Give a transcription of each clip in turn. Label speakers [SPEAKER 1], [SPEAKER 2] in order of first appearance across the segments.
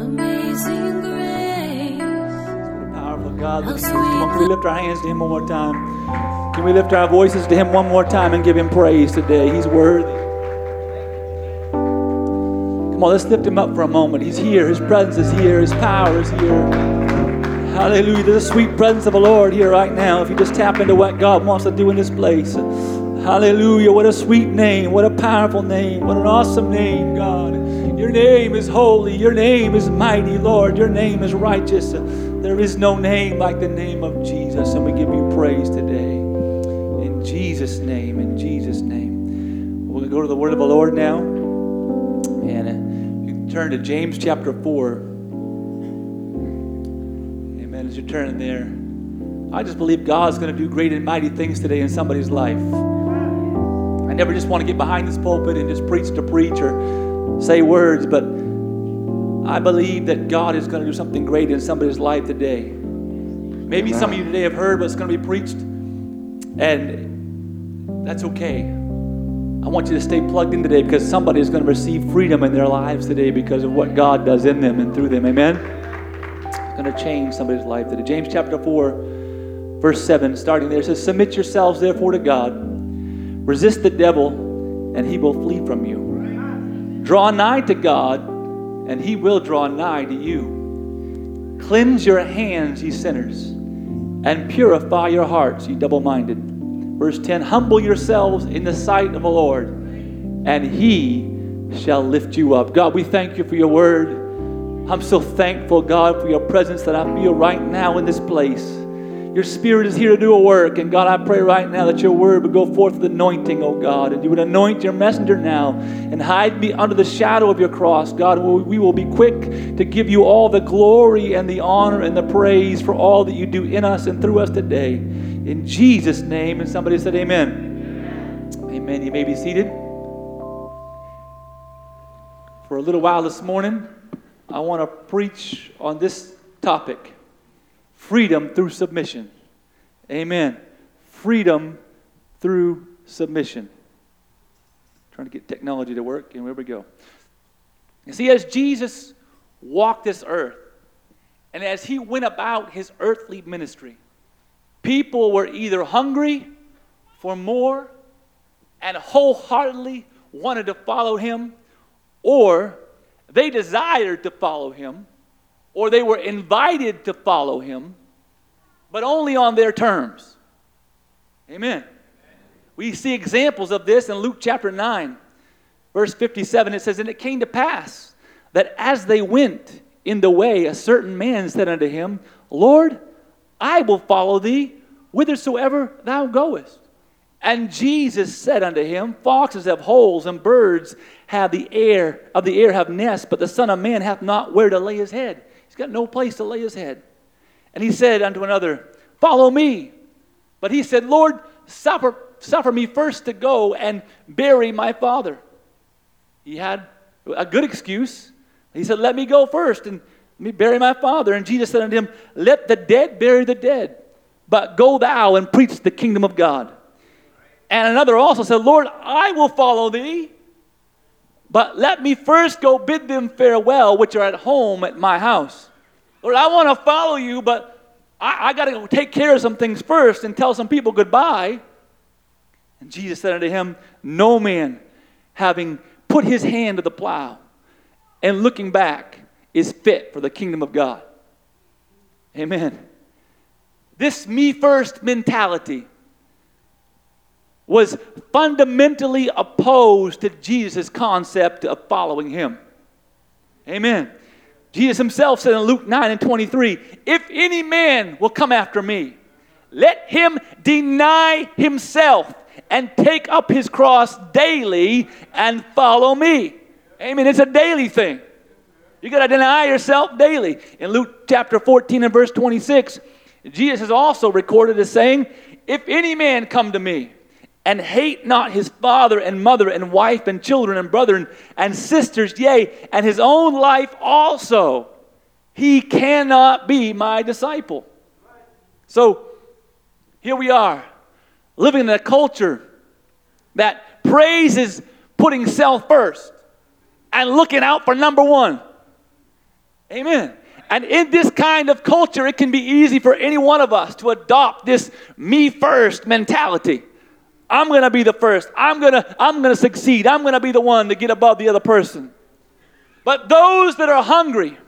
[SPEAKER 1] Amazing grace.
[SPEAKER 2] What a powerful God that. Come on, can we lift our hands to Him one more time? Can we lift our voices to Him one more time and give Him praise today? He's worthy. Come on, let's lift Him up for a moment. He's here. His presence is here. His power is here. Hallelujah. There's a sweet presence of the Lord here right now. If you just tap into what God wants to do in this place. Hallelujah. What a sweet name. What a powerful name. What an awesome name, God. Your name is holy. Your name is mighty, Lord. Your name is righteous. There is no name like the name of Jesus, and we give you praise today. In Jesus' name, in Jesus' name. We'll go to the word of the Lord now. And uh, you turn to James chapter 4. Amen. As you turn there, I just believe God's going to do great and mighty things today in somebody's life. I never just want to get behind this pulpit and just preach to preach or say words, but I believe that God is going to do something great in somebody's life today. Maybe some of you today have heard what's going to be preached, and that's okay. I want you to stay plugged in today because somebody is going to receive freedom in their lives today because of what God does in them and through them. Amen? It's going to change somebody's life today. James chapter 4, verse 7, starting there, says, Submit yourselves therefore to God, resist the devil, and he will flee from you. Draw nigh to God, and he will draw nigh to you. Cleanse your hands, ye sinners, and purify your hearts, ye double minded. Verse 10 Humble yourselves in the sight of the Lord, and he shall lift you up. God, we thank you for your word. I'm so thankful, God, for your presence that I feel right now in this place. Your spirit is here to do a work. And God, I pray right now that your word would go forth with anointing, oh God. And you would anoint your messenger now and hide me under the shadow of your cross. God, we will be quick to give you all the glory and the honor and the praise for all that you do in us and through us today. In Jesus' name. And somebody said, Amen. Amen. Amen. You may be seated. For a little while this morning, I want to preach on this topic freedom through submission. Amen. Freedom through submission. Trying to get technology to work, and here we go. You see, as Jesus walked this earth, and as he went about his earthly ministry, people were either hungry for more and wholeheartedly wanted to follow him, or they desired to follow him, or they were invited to follow him, but only on their terms. Amen. We see examples of this in Luke chapter 9, verse 57. It says, And it came to pass that as they went in the way, a certain man said unto him, Lord, I will follow thee whithersoever thou goest. And Jesus said unto him, Foxes have holes, and birds have the air of the air have nests, but the Son of Man hath not where to lay his head. He's got no place to lay his head. And he said unto another, Follow me. But he said, Lord, suffer, suffer me first to go and bury my father. He had a good excuse. He said, Let me go first and let me bury my father. And Jesus said unto him, Let the dead bury the dead, but go thou and preach the kingdom of God. And another also said, Lord, I will follow thee, but let me first go bid them farewell, which are at home at my house. Lord, I want to follow you, but I, I got to go take care of some things first and tell some people goodbye. And Jesus said unto him, No man, having put his hand to the plow and looking back, is fit for the kingdom of God. Amen. This me first mentality was fundamentally opposed to Jesus' concept of following him. Amen. Jesus himself said in Luke 9 and 23 If any man will come after me, let him deny himself and take up his cross daily and follow me. Amen. It's a daily thing. You got to deny yourself daily. In Luke chapter 14 and verse 26, Jesus is also recorded as saying, If any man come to me, and hate not his father and mother and wife and children and brethren and sisters, yea, and his own life also, he cannot be my disciple. So here we are, living in a culture that praises putting self first and looking out for number one. Amen. And in this kind of culture, it can be easy for any one of us to adopt this me first mentality. I'm going to be the first. I'm going to I'm going to succeed. I'm going to be the one to get above the other person. But those that are hungry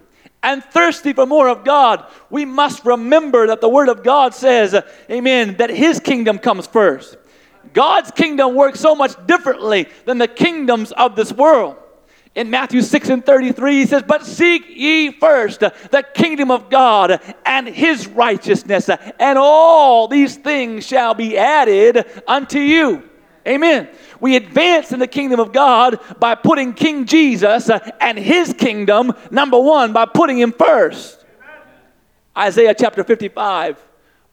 [SPEAKER 2] and thirsty for more of God, we must remember that the word of God says, amen, that his kingdom comes first. God's kingdom works so much differently than the kingdoms of this world in Matthew 6 and 33, he says, But seek ye first the kingdom of God and his righteousness, and all these things shall be added unto you. Amen. We advance in the kingdom of God by putting King Jesus and his kingdom, number one, by putting him first. Isaiah chapter 55,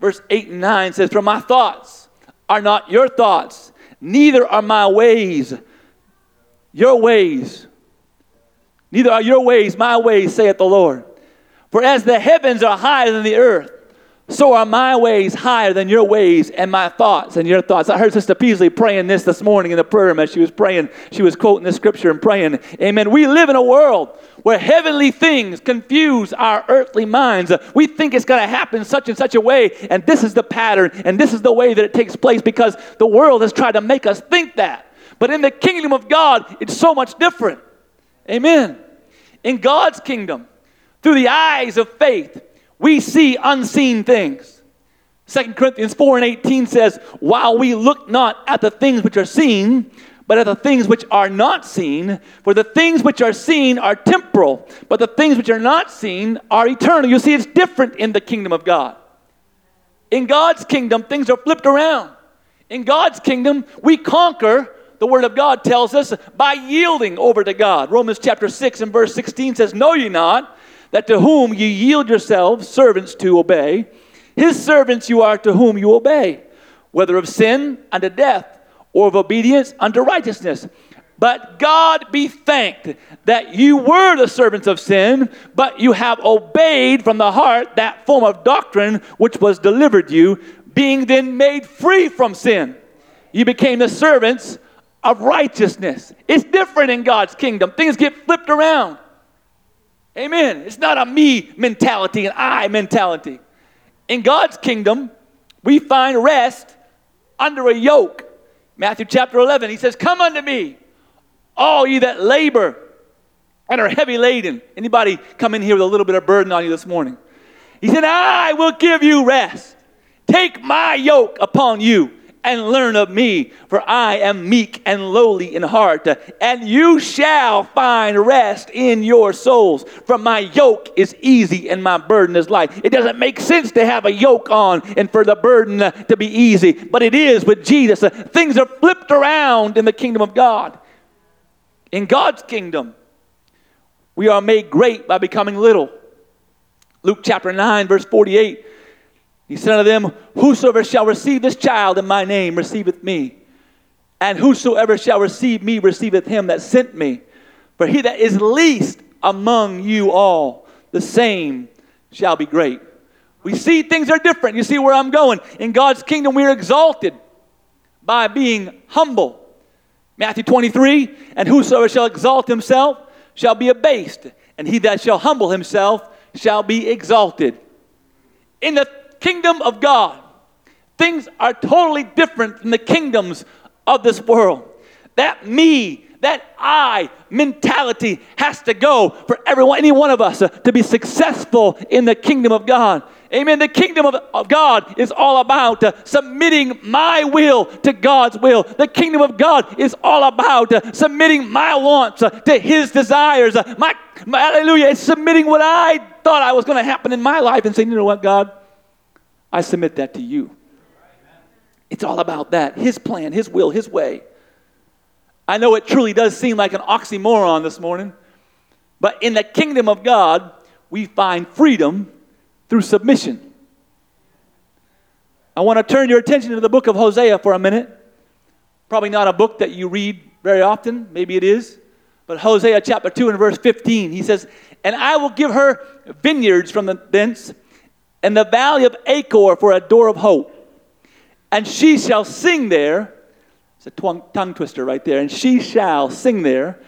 [SPEAKER 2] verse 8 and 9 says, For my thoughts are not your thoughts, neither are my ways your ways Neither are your ways my ways, saith the Lord. For as the heavens are higher than the earth, so are my ways higher than your ways, and my thoughts and your thoughts. I heard Sister Peasley praying this this morning in the prayer room as she was praying. She was quoting the scripture and praying. Amen. We live in a world where heavenly things confuse our earthly minds. We think it's going to happen such and such a way, and this is the pattern, and this is the way that it takes place because the world has tried to make us think that. But in the kingdom of God, it's so much different. Amen. In God's kingdom, through the eyes of faith, we see unseen things. 2 Corinthians 4 and 18 says, While we look not at the things which are seen, but at the things which are not seen, for the things which are seen are temporal, but the things which are not seen are eternal. You see, it's different in the kingdom of God. In God's kingdom, things are flipped around. In God's kingdom, we conquer the Word of God tells us by yielding over to God. Romans chapter 6 and verse 16 says, Know ye not that to whom ye yield yourselves servants to obey, his servants you are to whom you obey, whether of sin unto death or of obedience unto righteousness. But God be thanked that you were the servants of sin, but you have obeyed from the heart that form of doctrine which was delivered you, being then made free from sin. You became the servants of righteousness. It's different in God's kingdom. Things get flipped around. Amen. It's not a me mentality, an I mentality. In God's kingdom, we find rest under a yoke. Matthew chapter 11, he says, Come unto me, all ye that labor and are heavy laden. Anybody come in here with a little bit of burden on you this morning? He said, I will give you rest. Take my yoke upon you and learn of me, for I am meek and lowly in heart, and you shall find rest in your souls. For my yoke is easy and my burden is light. It doesn't make sense to have a yoke on and for the burden to be easy, but it is with Jesus. Things are flipped around in the kingdom of God. In God's kingdom, we are made great by becoming little. Luke chapter 9, verse 48 he said unto them, Whosoever shall receive this child in my name receiveth me. And whosoever shall receive me receiveth him that sent me. For he that is least among you all, the same shall be great. We see things are different. You see where I'm going. In God's kingdom, we are exalted by being humble. Matthew 23 And whosoever shall exalt himself shall be abased, and he that shall humble himself shall be exalted. In the kingdom of God, things are totally different from the kingdoms of this world. That me, that I mentality has to go for everyone, any one of us uh, to be successful in the kingdom of God. Amen. The kingdom of, of God is all about uh, submitting my will to God's will. The kingdom of God is all about uh, submitting my wants to His desires. My, my, hallelujah. It's submitting what I thought I was going to happen in my life and saying, you know what, God, I submit that to you. It's all about that His plan, His will, His way. I know it truly does seem like an oxymoron this morning, but in the kingdom of God, we find freedom through submission. I want to turn your attention to the book of Hosea for a minute. Probably not a book that you read very often, maybe it is. But Hosea chapter 2 and verse 15, he says, And I will give her vineyards from the thence, and the valley of Achor for a door of hope. And she shall sing there. It's a tongue twister right there. And she shall sing there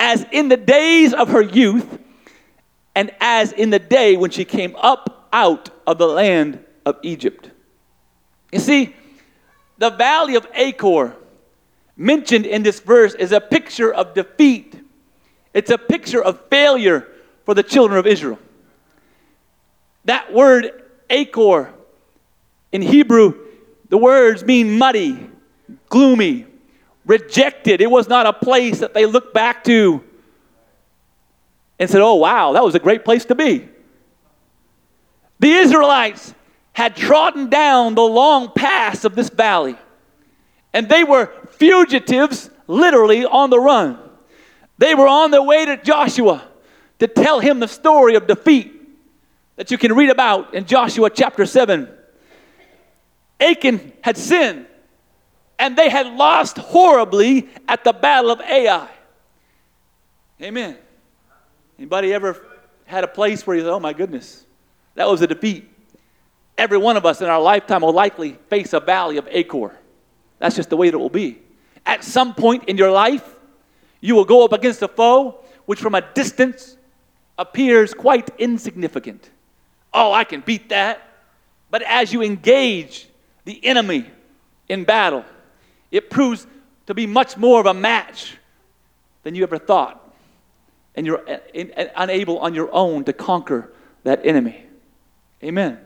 [SPEAKER 2] as in the days of her youth, and as in the day when she came up out of the land of Egypt. You see, the valley of Achor mentioned in this verse is a picture of defeat. It's a picture of failure for the children of Israel. That word Achor in Hebrew, the words mean muddy, gloomy, rejected. It was not a place that they looked back to and said, Oh, wow, that was a great place to be. The Israelites had trodden down the long paths of this valley, and they were fugitives, literally on the run. They were on their way to Joshua to tell him the story of defeat that you can read about in Joshua chapter 7. Achan had sinned, and they had lost horribly at the battle of Ai. Amen. Anybody ever had a place where you thought, oh my goodness, that was a defeat? Every one of us in our lifetime will likely face a valley of Achor. That's just the way it will be. At some point in your life, you will go up against a foe which from a distance appears quite insignificant. Oh, I can beat that. But as you engage the enemy in battle, it proves to be much more of a match than you ever thought. And you're uh, uh, unable on your own to conquer that enemy. Amen.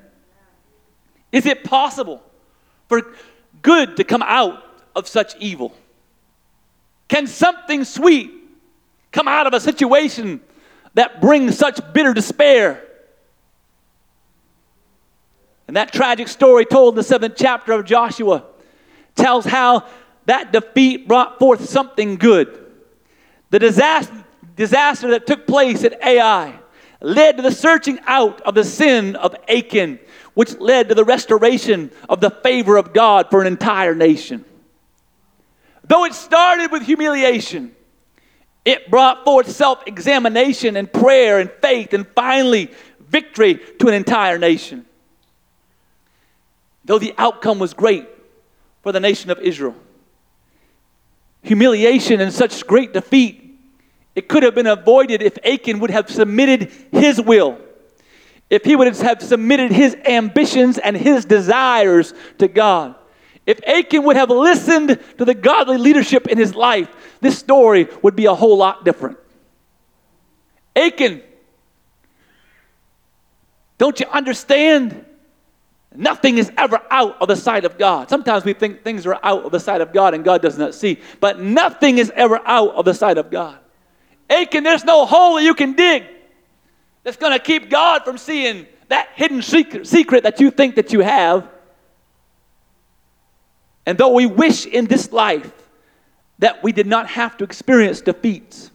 [SPEAKER 2] Is it possible for good to come out of such evil? Can something sweet come out of a situation that brings such bitter despair? And that tragic story told in the seventh chapter of Joshua tells how that defeat brought forth something good. The disaster, disaster that took place at Ai led to the searching out of the sin of Achan, which led to the restoration of the favor of God for an entire nation. Though it started with humiliation, it brought forth self examination and prayer and faith and finally victory to an entire nation. Though the outcome was great for the nation of Israel, humiliation and such great defeat, it could have been avoided if Achan would have submitted his will, if he would have submitted his ambitions and his desires to God. If Achan would have listened to the godly leadership in his life, this story would be a whole lot different. Achan, don't you understand? Nothing is ever out of the sight of God. Sometimes we think things are out of the sight of God and God does not see, but nothing is ever out of the sight of God. Achan, there's no hole that you can dig that's going to keep God from seeing that hidden secret, that you think that you have. And though we wish in this life that we did not have to experience defeats,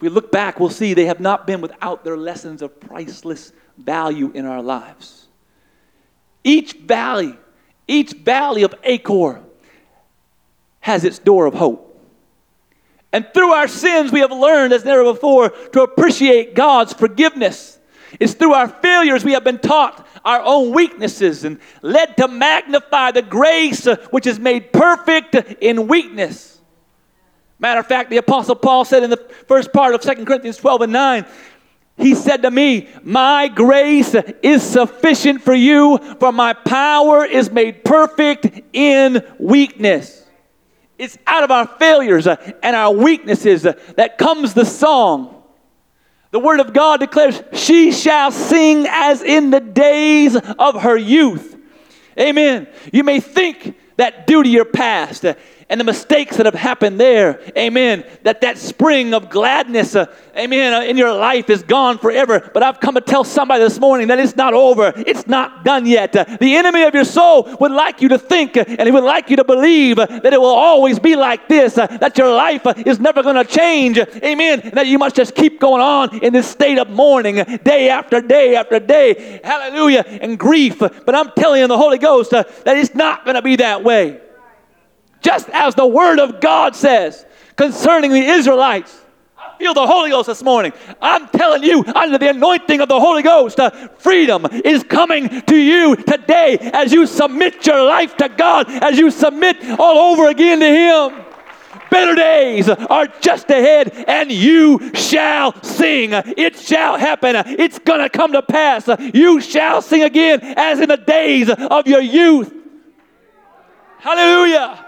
[SPEAKER 2] we look back, we'll see they have not been without their lessons of priceless value in our lives. Each valley, each valley of Achor has its door of hope. And through our sins, we have learned as never before to appreciate God's forgiveness. It's through our failures we have been taught our own weaknesses and led to magnify the grace uh, which is made perfect in weakness. Matter of fact, the Apostle Paul said in the first part of 2 Corinthians 12 and 9, he said to me, My grace is sufficient for you, for my power is made perfect in weakness. It's out of our failures and our weaknesses that comes the song. The Word of God declares, She shall sing as in the days of her youth. Amen. You may think that due to your past, and the mistakes that have happened there, amen, that that spring of gladness, uh, amen, uh, in your life is gone forever. But I've come to tell somebody this morning that it's not over. It's not done yet. Uh, the enemy of your soul would like you to think uh, and he would like you to believe uh, that it will always be like this, uh, that your life is never going to change, amen, that you must just keep going on in this state of mourning day after day after day, hallelujah, and grief. But I'm telling the Holy Ghost, that it's not going to be that way just as the Word of God says concerning the Israelites. I feel the Holy Ghost this morning. I'm telling you, under the anointing of the Holy Ghost, uh, freedom is coming to you today as you submit your life to God, as you submit all over again to Him. better days are just ahead, and you shall sing. It shall happen. It's going to come to pass. You shall sing again as in the days of your youth. Hallelujah.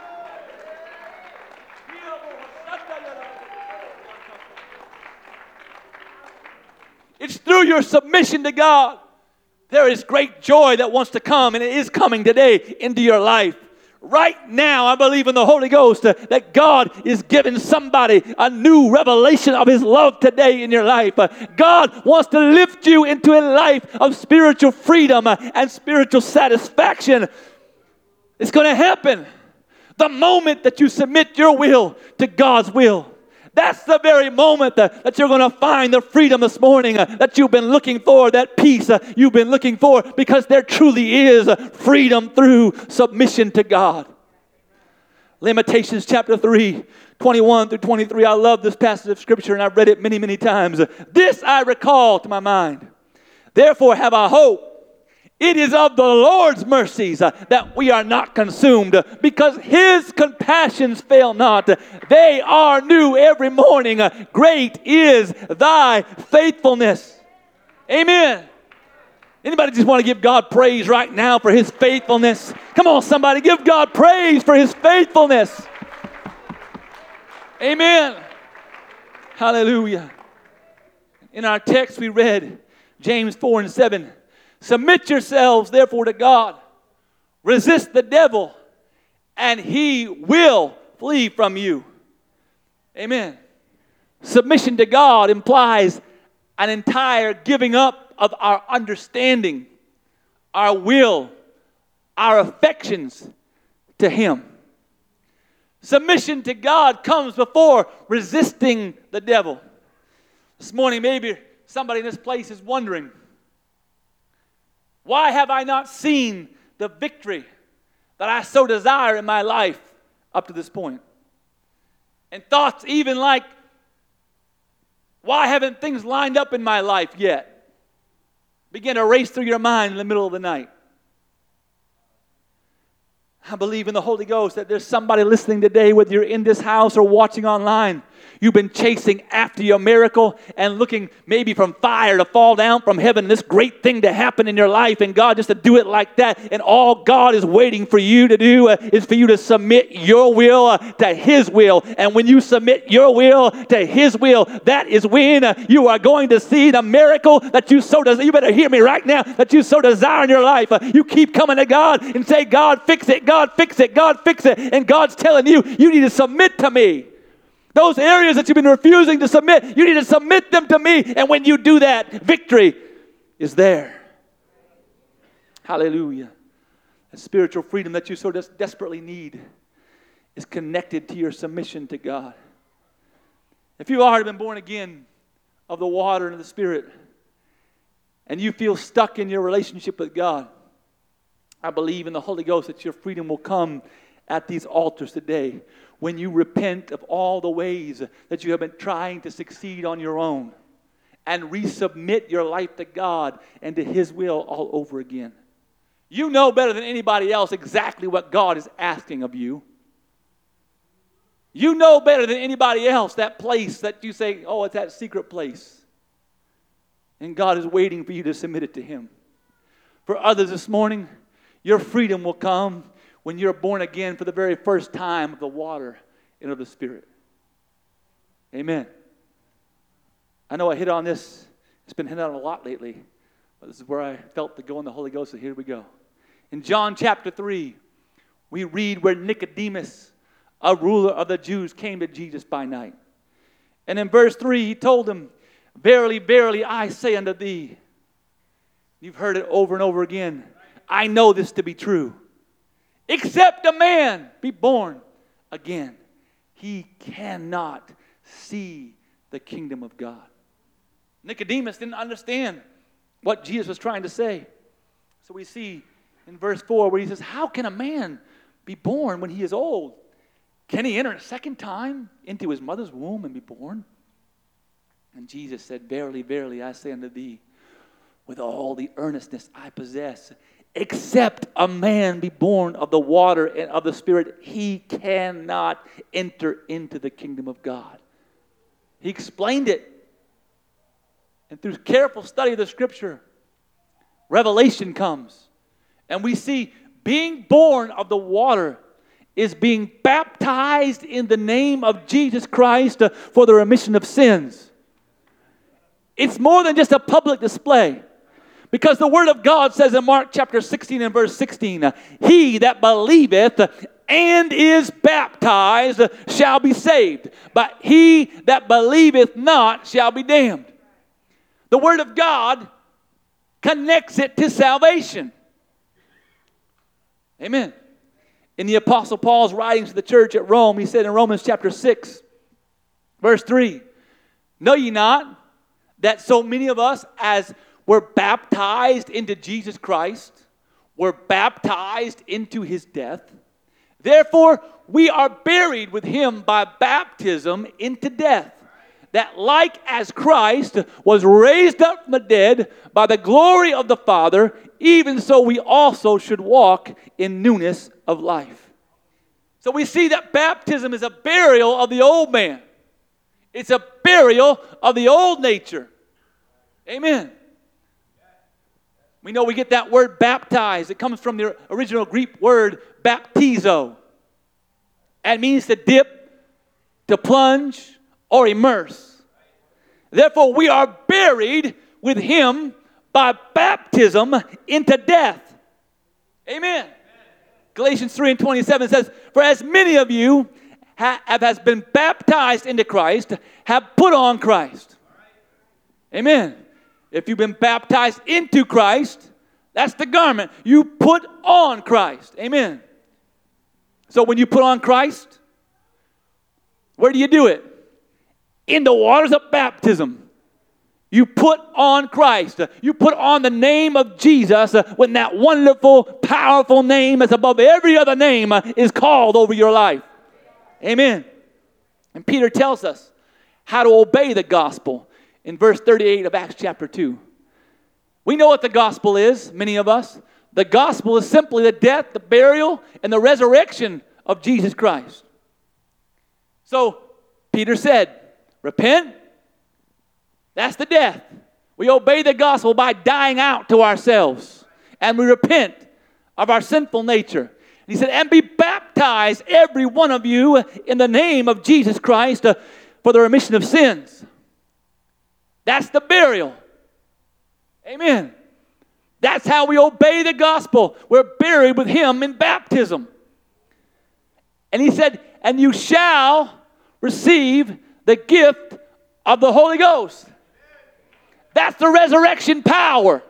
[SPEAKER 2] It's through your submission to God. There is great joy that wants to come, and it is coming today into your life. Right now, I believe in the Holy Ghost uh, that God is giving somebody a new revelation of His love today in your life. Uh, God wants to lift you into a life of spiritual freedom uh, and spiritual satisfaction. It's going to happen the moment that you submit your will to God's will. That's the very moment that, that you're going to find the freedom this morning uh, that you've been looking for, that peace uh, you've been looking for, because there truly is uh, freedom through submission to God. Lamentations chapter 3, 21 through 23. I love this passage of scripture and I've read it many, many times. This I recall to my mind. Therefore have I hope it is of the Lord's mercies uh, that we are not consumed because his compassions fail not. They are new every morning. Great is thy faithfulness. Amen. Anybody just want to give God praise right now for his faithfulness? Come on, somebody, give God praise for his faithfulness. Amen. Hallelujah. In our text, we read James 4 and 7. Submit yourselves, therefore, to God. Resist the devil, and he will flee from you. Amen. Submission to God implies an entire giving up of our understanding, our will, our affections to Him. Submission to God comes before resisting the devil. This morning, maybe somebody in this place is wondering why have I not seen the victory that I so desire in my life up to this point? And thoughts even like, why haven't things lined up in my life yet? Begin to race through your mind in the middle of the night. I believe in the Holy Ghost that there's somebody listening today, whether you're in this house or watching online, You've been chasing after your miracle and looking maybe from fire to fall down from heaven, this great thing to happen in your life, and God just to do it like that. And all God is waiting for you to do uh, is for you to submit your will uh, to His will. And when you submit your will to His will, that is when uh, you are going to see the miracle that you so desire. You better hear me right now that you so desire in your life. You keep coming to God and say, God, fix it, God, fix it, God, fix it. And God's telling you, you need to submit to me. Those areas that you've been refusing to submit, you need to submit them to me. And when you do that, victory is there. Hallelujah. The spiritual freedom that you so des- desperately need is connected to your submission to God. If you've already been born again of the water and the Spirit, and you feel stuck in your relationship with God, I believe in the Holy Ghost that your freedom will come at these altars today when you repent of all the ways that you have been trying to succeed on your own and resubmit your life to God and to His will all over again. You know better than anybody else exactly what God is asking of you. You know better than anybody else that place that you say, oh, it's that secret place. And God is waiting for you to submit it to Him. For others this morning, your freedom will come when you're born again for the very first time of the water and of the Spirit. Amen. I know I hit on this, it's been hit on a lot lately, but this is where I felt to go in the Holy Ghost, so here we go. In John chapter 3, we read where Nicodemus, a ruler of the Jews, came to Jesus by night. And in verse 3, he told him, Verily, verily, I say unto thee, you've heard it over and over again, I know this to be true except a man be born again, he cannot see the kingdom of God. Nicodemus didn't understand what Jesus was trying to say. So we see in verse 4 where he says, How can a man be born when he is old? Can he enter a second time into his mother's womb and be born? And Jesus said, Verily, verily, I say unto thee, with all the earnestness I possess, except a man be born of the water and of the Spirit, he cannot enter into the kingdom of God. He explained it. And through careful study of the scripture, revelation comes. And we see being born of the water is being baptized in the name of Jesus Christ uh, for the remission of sins. It's more than just a public display. Because the Word of God says in Mark chapter 16 and verse 16, He that believeth and is baptized shall be saved, but he that believeth not shall be damned. The Word of God connects it to salvation. Amen. In the Apostle Paul's writings to the church at Rome, he said in Romans chapter 6, verse 3 Know ye not that so many of us as were baptized into Jesus Christ We're baptized into his death? Therefore, we are buried with him by baptism into death that like as Christ was raised up from the dead by the glory of the Father, even so we also should walk in newness of life. So we see that baptism is a burial of the old man. It's a burial of the old nature. Amen. We know we get that word baptized. It comes from the original Greek word baptizo. It means to dip, to plunge, or immerse. Therefore, we are buried with him by baptism into death. Amen. Galatians 3 and 27 says, For as many of you have has been baptized into Christ, have put on Christ. Amen. If you've been baptized into Christ, that's the garment. You put on Christ. Amen. So when you put on Christ, where do you do it? in the waters of baptism. You put on Christ. You put on the name of Jesus when that wonderful, powerful name that's above every other name uh, is called over your life. Amen. And Peter tells us how to obey the gospel in verse 38 of Acts chapter 2. We know what the gospel is, many of us. The gospel is simply the death, the burial, and the resurrection of Jesus Christ. So Peter said, Repent. That's the death. We obey the gospel by dying out to ourselves. And we repent of our sinful nature. He said, and be baptized, every one of you, in the name of Jesus Christ uh, for the remission of sins. That's the burial. Amen. That's how we obey the gospel. We're buried with him in baptism. And he said, and you shall receive the gift of the Holy Ghost. That's the resurrection power.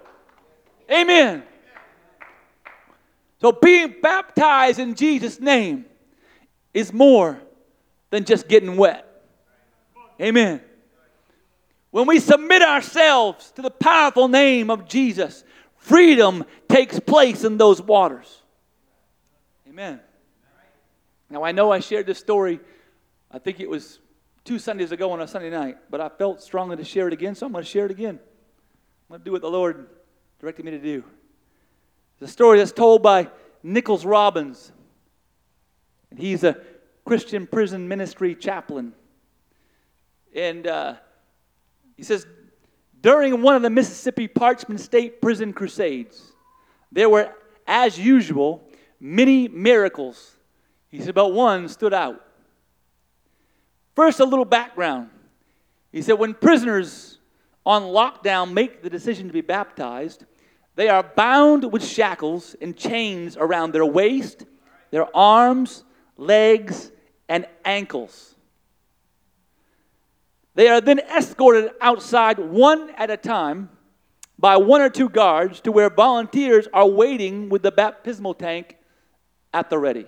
[SPEAKER 2] Amen. So being baptized in Jesus' name is more than just getting wet. Amen. When we submit ourselves to the powerful name of Jesus, freedom takes place in those waters. Amen. Now, I know I shared this story, I think it was two Sundays ago on a Sunday night, but I felt strongly to share it again, so I'm going to share it again. I'm going to do what the Lord directed me to do. A story that's told by Nichols Robbins. And he's a Christian prison ministry chaplain. And uh, he says, during one of the Mississippi Parchman State Prison crusades, there were, as usual, many miracles. He said, but one stood out. First, a little background. He said, when prisoners on lockdown make the decision to be baptized, they are bound with shackles and chains around their waist, their arms, legs, and ankles. They are then escorted outside one at a time by one or two guards to where volunteers are waiting with the baptismal tank at the ready.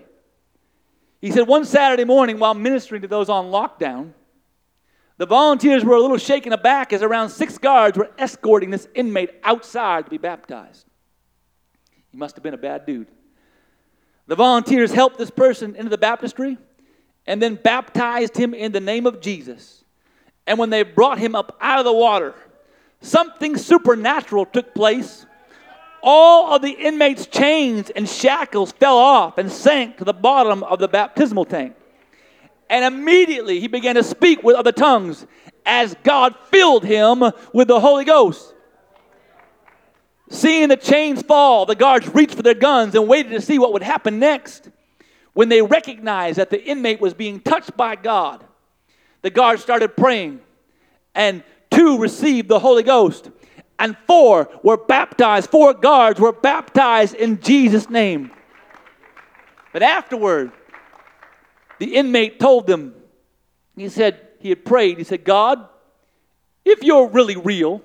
[SPEAKER 2] He said one Saturday morning while ministering to those on lockdown, the volunteers were a little shaken aback as around six guards were escorting this inmate outside to be baptized. He must have been a bad dude. The volunteers helped this person into the baptistry and then baptized him in the name of Jesus. And when they brought him up out of the water, something supernatural took place all of the inmates' chains and shackles fell off and sank to the bottom of the baptismal tank. And immediately he began to speak with other tongues as God filled him with the Holy Ghost. Seeing the chains fall, the guards reached for their guns and waited to see what would happen next. When they recognized that the inmate was being touched by God, the guards started praying, and two received the Holy Ghost, and four were baptized. Four guards were baptized in Jesus' name. But afterward, the inmate told them, he said, he had prayed, he said, God, if you're really real,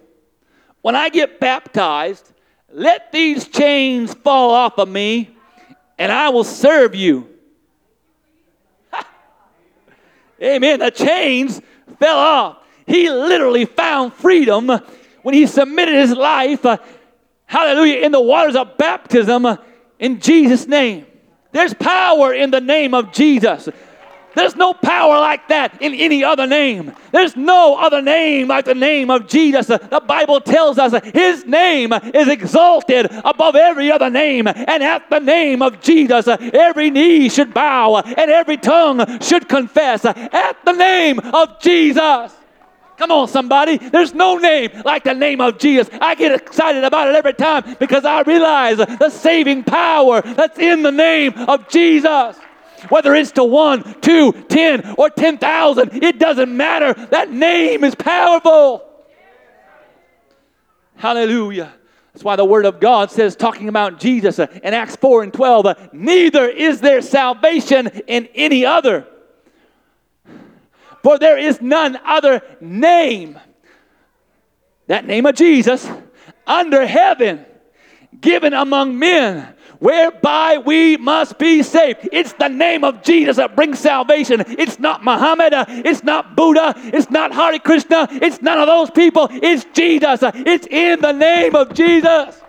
[SPEAKER 2] when I get baptized, let these chains fall off of me and I will serve you. Amen. The chains fell off. He literally found freedom when he submitted his life, uh, hallelujah, in the waters of baptism uh, in Jesus' name. There's power in the name of Jesus. There's no power like that in any other name. There's no other name like the name of Jesus. The Bible tells us his name is exalted above every other name. And at the name of Jesus, every knee should bow and every tongue should confess. At the name of Jesus. Come on, somebody. There's no name like the name of Jesus. I get excited about it every time because I realize the saving power that's in the name of Jesus. Whether it's to one, two, ten, or ten thousand, it doesn't matter. That name is powerful. Hallelujah. That's why the Word of God says, talking about Jesus uh, in Acts 4 and 12, uh, neither is there salvation in any other. For there is none other name, that name of Jesus, under heaven, given among men whereby we must be saved. It's the name of Jesus that brings salvation. It's not Muhammad, uh, it's not Buddha, it's not Hare Krishna, it's none of those people. It's Jesus. It's in the name of Jesus.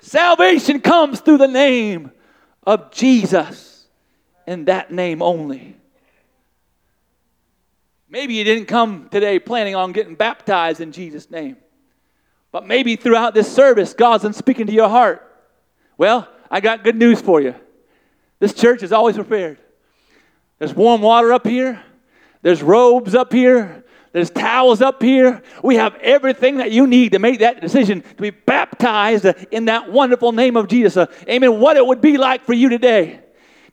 [SPEAKER 2] Salvation comes through the name of Jesus and that name only. Maybe you didn't come today planning on getting baptized in Jesus' name. But maybe throughout this service, God's been speaking to your heart. Well, I got good news for you. This church is always prepared. There's warm water up here, there's robes up here, there's towels up here. We have everything that you need to make that decision to be baptized in that wonderful name of Jesus. amen. What it would be like for you today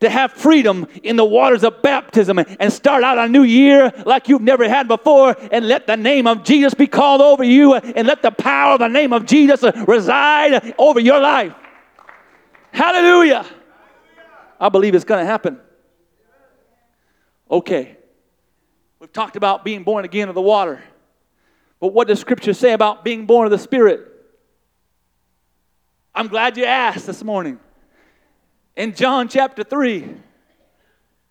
[SPEAKER 2] to have freedom in the waters of baptism and start out a new year like you've never had before and let the name of Jesus be called over you and let the power of the name of Jesus reside over your life. Hallelujah. I believe it's going to happen. Okay. We've talked about being born again of the water. But what does Scripture say about being born of the Spirit? I'm glad you asked this morning in John chapter 3,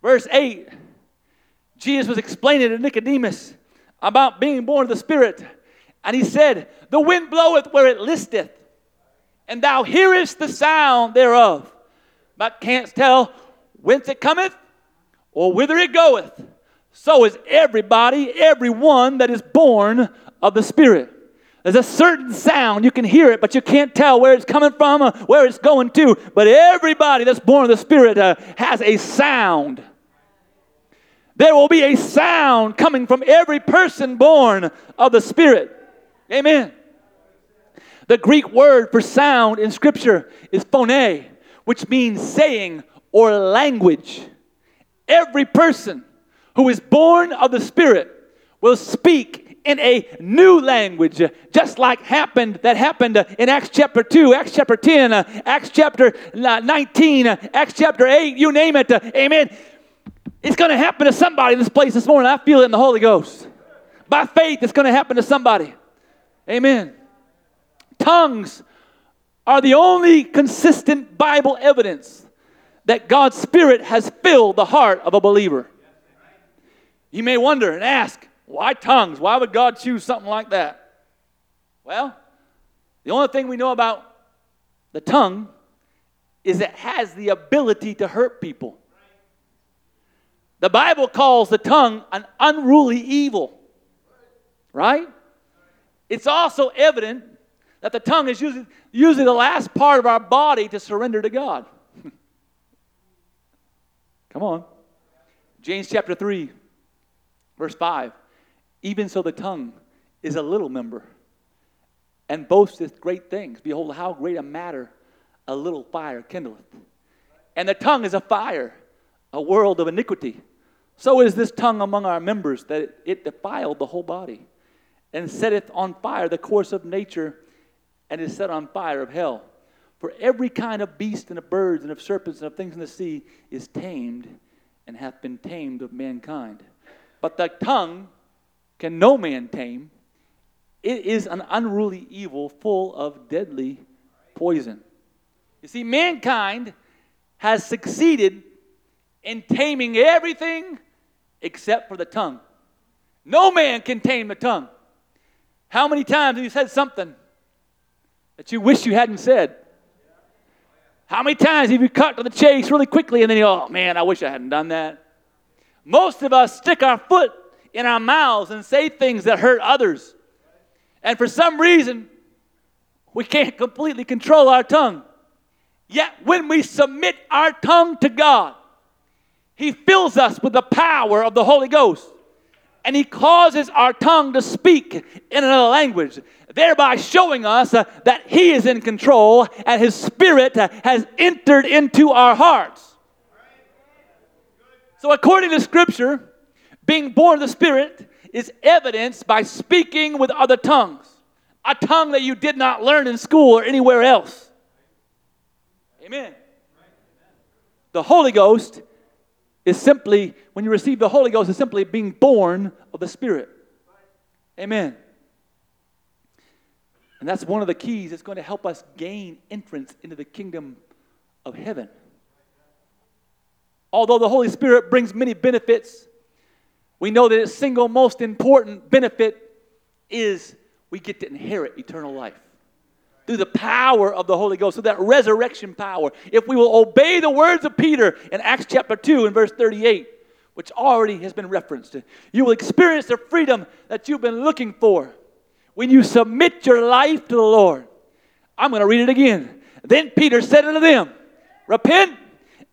[SPEAKER 2] verse 8, Jesus was explaining to Nicodemus about being born of the Spirit. And he said, The wind bloweth where it listeth, and thou hearest the sound thereof, but canst tell whence it cometh or whither it goeth. So is everybody, everyone that is born of the Spirit. There's a certain sound. You can hear it, but you can't tell where it's coming from or where it's going to. But everybody that's born of the Spirit uh, has a sound. There will be a sound coming from every person born of the Spirit. Amen. The Greek word for sound in Scripture is phone, which means saying or language. Every person who is born of the Spirit will speak in a new language, just like happened that happened in Acts chapter 2, Acts chapter 10, uh, Acts chapter uh, 19, uh, Acts chapter 8, you name it. Amen. It's going to happen to somebody in this place this morning. I feel it in the Holy Ghost. By faith, it's going to happen to somebody. Amen. Tongues are the only consistent Bible evidence that God's Spirit has filled the heart of a believer. You may wonder and ask, why tongues? Why would God choose something like that? Well, the only thing we know about the tongue is it has the ability to hurt people. The Bible calls the tongue an unruly evil, right? It's also evident that the tongue is usually, usually the last part of our body to surrender to God. Come on. James chapter 3, verse 5. Even so, the tongue is a little member and boasteth great things. Behold, how great a matter a little fire kindleth. And the tongue is a fire, a world of iniquity. So is this tongue among our members that it defiled the whole body, and setteth on fire the course of nature, and is set on fire of hell. For every kind of beast and of birds and of serpents and of things in the sea is tamed and hath been tamed of mankind. But the tongue can no man tame. It is an unruly evil full of deadly poison. You see, mankind has succeeded in taming everything except for the tongue. No man can tame the tongue. How many times have you said something that you wish you hadn't said? How many times have you cut to the chase really quickly and then you go, oh man, I wish I hadn't done that? Most of us stick our foot in our mouths and say things that hurt others. And for some reason, we can't completely control our tongue. Yet when we submit our tongue to God, He fills us with the power of the Holy Ghost. And He causes our tongue to speak in another language, thereby showing us uh, that He is in control and His Spirit uh, has entered into our hearts. So, according to Scripture, being born of the Spirit is evidenced by speaking with other tongues, a tongue that you did not learn in school or anywhere else. Amen. The Holy Ghost is simply, when you receive the Holy Ghost, is simply being born of the Spirit. Amen. And that's one of the keys that's going to help us gain entrance into the kingdom of heaven. Although the Holy Spirit brings many benefits, we know that its single most important benefit is we get to inherit eternal life through the power of the Holy Ghost, through that resurrection power. If we will obey the words of Peter in Acts chapter 2 and verse 38, which already has been referenced, you will experience the freedom that you've been looking for when you submit your life to the Lord. I'm going to read it again. Then Peter said unto them, Repent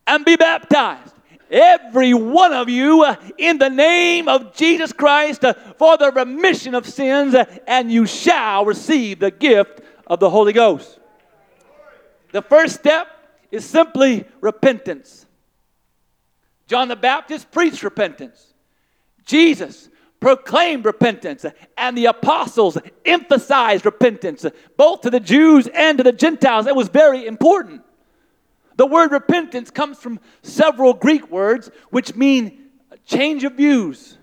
[SPEAKER 2] and be baptized every one of you uh, in the name of Jesus Christ uh, for the remission of sins, uh, and you shall receive the gift of the Holy Ghost. The first step is simply repentance. John the Baptist preached repentance. Jesus proclaimed repentance, and the apostles emphasized repentance, both to the Jews and to the Gentiles. It was very important. The word repentance comes from several Greek words which mean change of views,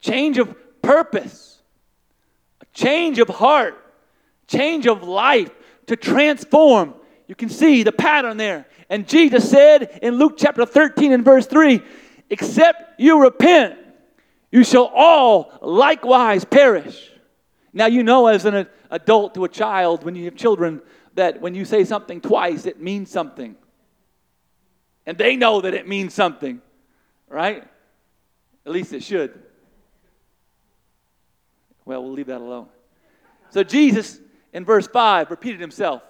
[SPEAKER 2] change of purpose, change of heart, change of life, to transform. You can see the pattern there. And Jesus said in Luke chapter 13 and verse 3 Except you repent, you shall all likewise perish. Now, you know, as an adult to a child, when you have children, that when you say something twice, it means something. And they know that it means something, right? At least it should. Well, we'll leave that alone. So Jesus, in verse 5, repeated himself.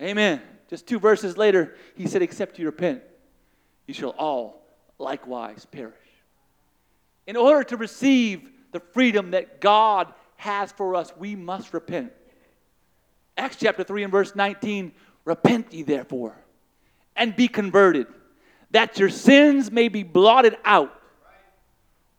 [SPEAKER 2] Amen. Just two verses later, he said, Except you repent, you shall all likewise perish. In order to receive the freedom that God has for us, we must repent. Acts chapter 3 and verse 19 Repent ye therefore and be converted, that your sins may be blotted out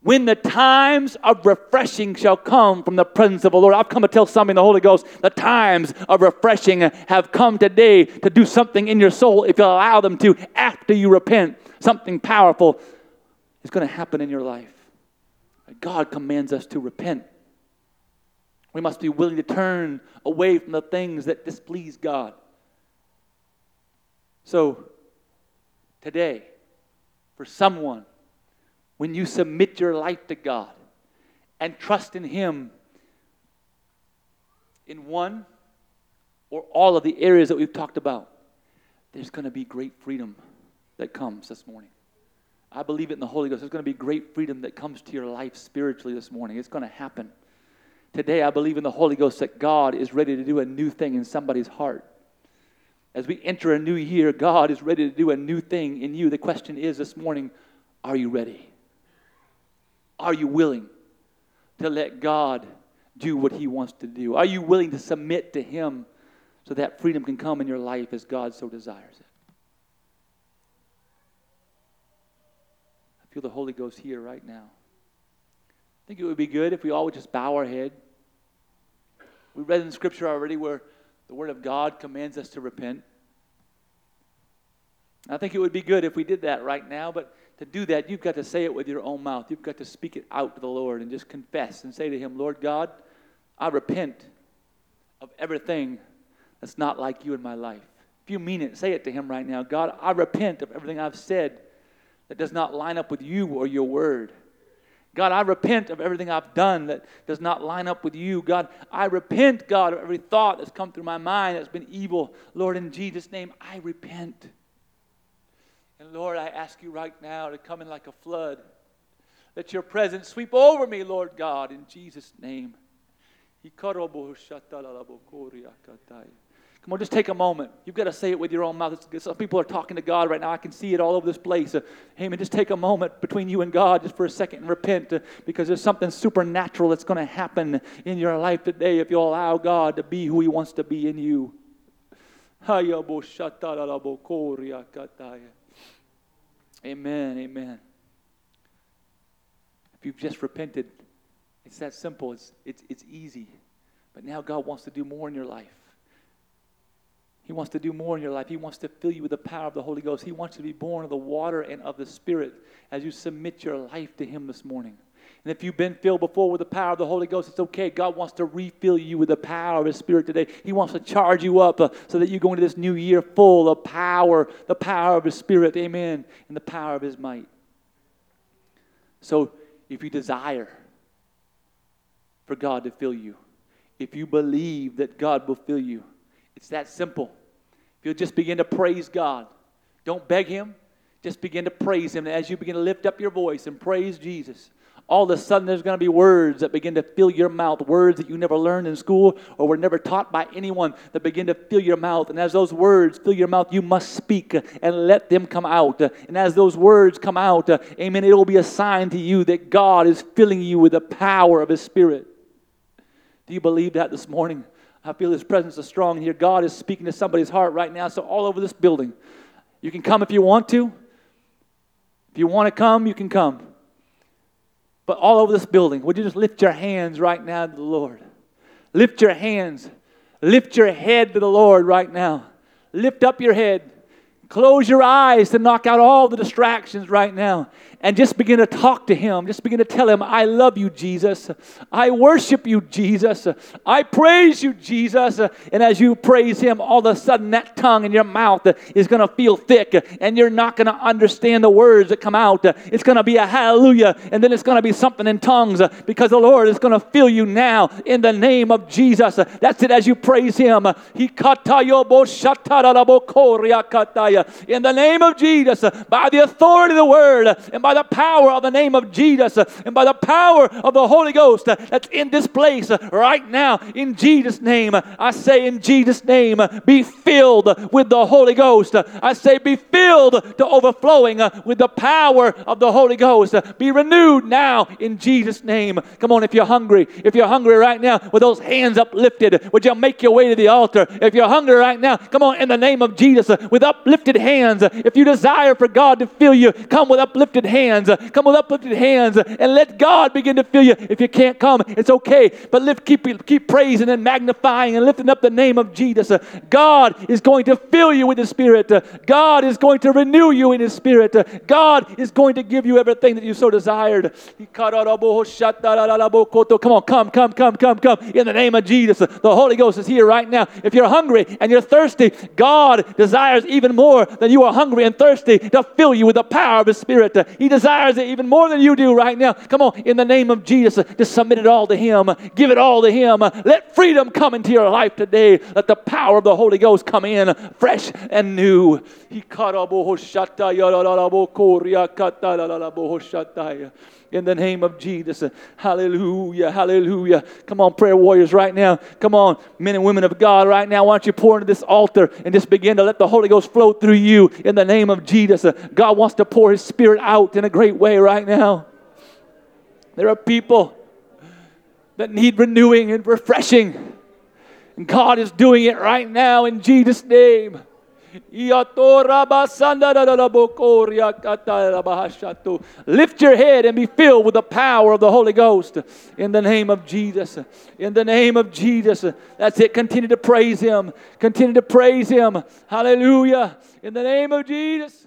[SPEAKER 2] when the times of refreshing shall come from the presence of the Lord. I've come to tell something in the Holy Ghost. The times of refreshing have come today to do something in your soul if you allow them to after you repent. Something powerful is going to happen in your life. God commands us to repent. We must be willing to turn away from the things that displease God. So, today, for someone, when you submit your life to God and trust in Him in one or all of the areas that we've talked about, there's going to be great freedom that comes this morning. I believe it in the Holy Ghost. There's going to be great freedom that comes to your life spiritually this morning. It's going to happen Today, I believe in the Holy Ghost that God is ready to do a new thing in somebody's heart. As we enter a new year, God is ready to do a new thing in you. The question is this morning are you ready? Are you willing to let God do what He wants to do? Are you willing to submit to Him so that freedom can come in your life as God so desires it? I feel the Holy Ghost here right now. I think it would be good if we all would just bow our head. We read in Scripture already where the Word of God commands us to repent. I think it would be good if we did that right now, but to do that, you've got to say it with your own mouth. You've got to speak it out to the Lord and just confess and say to Him, Lord God, I repent of everything that's not like you in my life. If you mean it, say it to Him right now. God, I repent of everything I've said that does not line up with you or your word. God, I repent of everything I've done that does not line up with you. God, I repent, God, of every thought that's come through my mind that's been evil. Lord, in Jesus' name, I repent. And Lord, I ask you right now to come in like a flood. Let your presence sweep over me, Lord God, in Jesus' name. Come on, just take a moment. You've got to say it with your own mouth. Some people are talking to God right now. I can see it all over this place. Uh, hey, man, just take a moment between you and God just for a second and repent uh, because there's something supernatural that's going to happen in your life today if you allow God to be who He wants to be in you. Amen, amen. If you've just repented, it's that simple. It's, it's, it's easy. But now God wants to do more in your life. He wants to do more in your life. He wants to fill you with the power of the Holy Ghost. He wants you to be born of the water and of the Spirit as you submit your life to Him this morning. And if you've been filled before with the power of the Holy Ghost, it's okay. God wants to refill you with the power of His Spirit today. He wants to charge you up uh, so that you go into this new year full of power, the power of His Spirit, amen, and the power of His might. So if you desire for God to fill you, if you believe that God will fill you, it's that simple. If you'll just begin to praise God, don't beg Him, just begin to praise Him. As you begin to lift up your voice and praise Jesus, all of a sudden there's going to be words that begin to fill your mouth, words that you never learned in school or were never taught by anyone that begin to fill your mouth. And as those words fill your mouth, you must speak and let them come out. And as those words come out, amen, it will be a sign to you that God is filling you with the power of His Spirit. Do you believe that this morning? I feel His presence is strong here. God is speaking to somebody's heart right now. So, all over this building, you can come if you want to. If you want to come, you can come. But all over this building, would you just lift your hands right now to the Lord? Lift your hands. Lift your head to the Lord right now. Lift up your head. Close your eyes to knock out all the distractions right now and just begin to talk to Him. Just begin to tell Him, I love you, Jesus. I worship you, Jesus. I praise you, Jesus. And as you praise Him, all of a sudden that tongue in your mouth is going to feel thick and you're not going to understand the words that come out. It's going to be a hallelujah and then it's going to be something in tongues because the Lord is going to fill you now in the name of Jesus. That's it as you praise Him. In the name of Jesus, by the authority of the word and by the power of the name of Jesus and by the power of the Holy Ghost that's in this place right now. In Jesus' name, I say, in Jesus' name, be filled with the Holy Ghost. I say, be filled to overflowing with the power of the Holy Ghost. Be renewed now in Jesus' name. Come on, if you're hungry, if you're hungry right now with those hands uplifted, would you make your way to the altar? If you're hungry right now, come on, in the name of Jesus, with uplifted hands. If you desire for God to fill you, come with uplifted hands hands. Come with uplifted hands and let God begin to fill you. If you can't come, it's okay. But lift, keep, keep praising and magnifying and lifting up the name of Jesus. God is going to fill you with the Spirit. God is going to renew you in His Spirit. God is going to give you everything that you so desired. Come on, come, come, come, come, come. In the name of Jesus, the Holy Ghost is here right now. If you're hungry and you're thirsty, God desires even more than you are hungry and thirsty to fill you with the power of His Spirit. He desires it even more than you do right now. Come on, in the name of Jesus, just submit it all to Him. Give it all to Him. Let freedom come into your life today. Let the power of the Holy Ghost come in fresh and new. In the name of Jesus. Hallelujah, hallelujah. Come on, prayer warriors, right now. Come on, men and women of God, right now. Why don't you pour into this altar and just begin to let the Holy Ghost flow through you in the name of Jesus? God wants to pour His Spirit out in a great way right now. There are people that need renewing and refreshing. And God is doing it right now in Jesus' name. Lift your head and be filled with the power of the Holy Ghost in the name of Jesus. In the name of Jesus. That's it. Continue to praise Him. Continue to praise Him. Hallelujah. In the name of Jesus.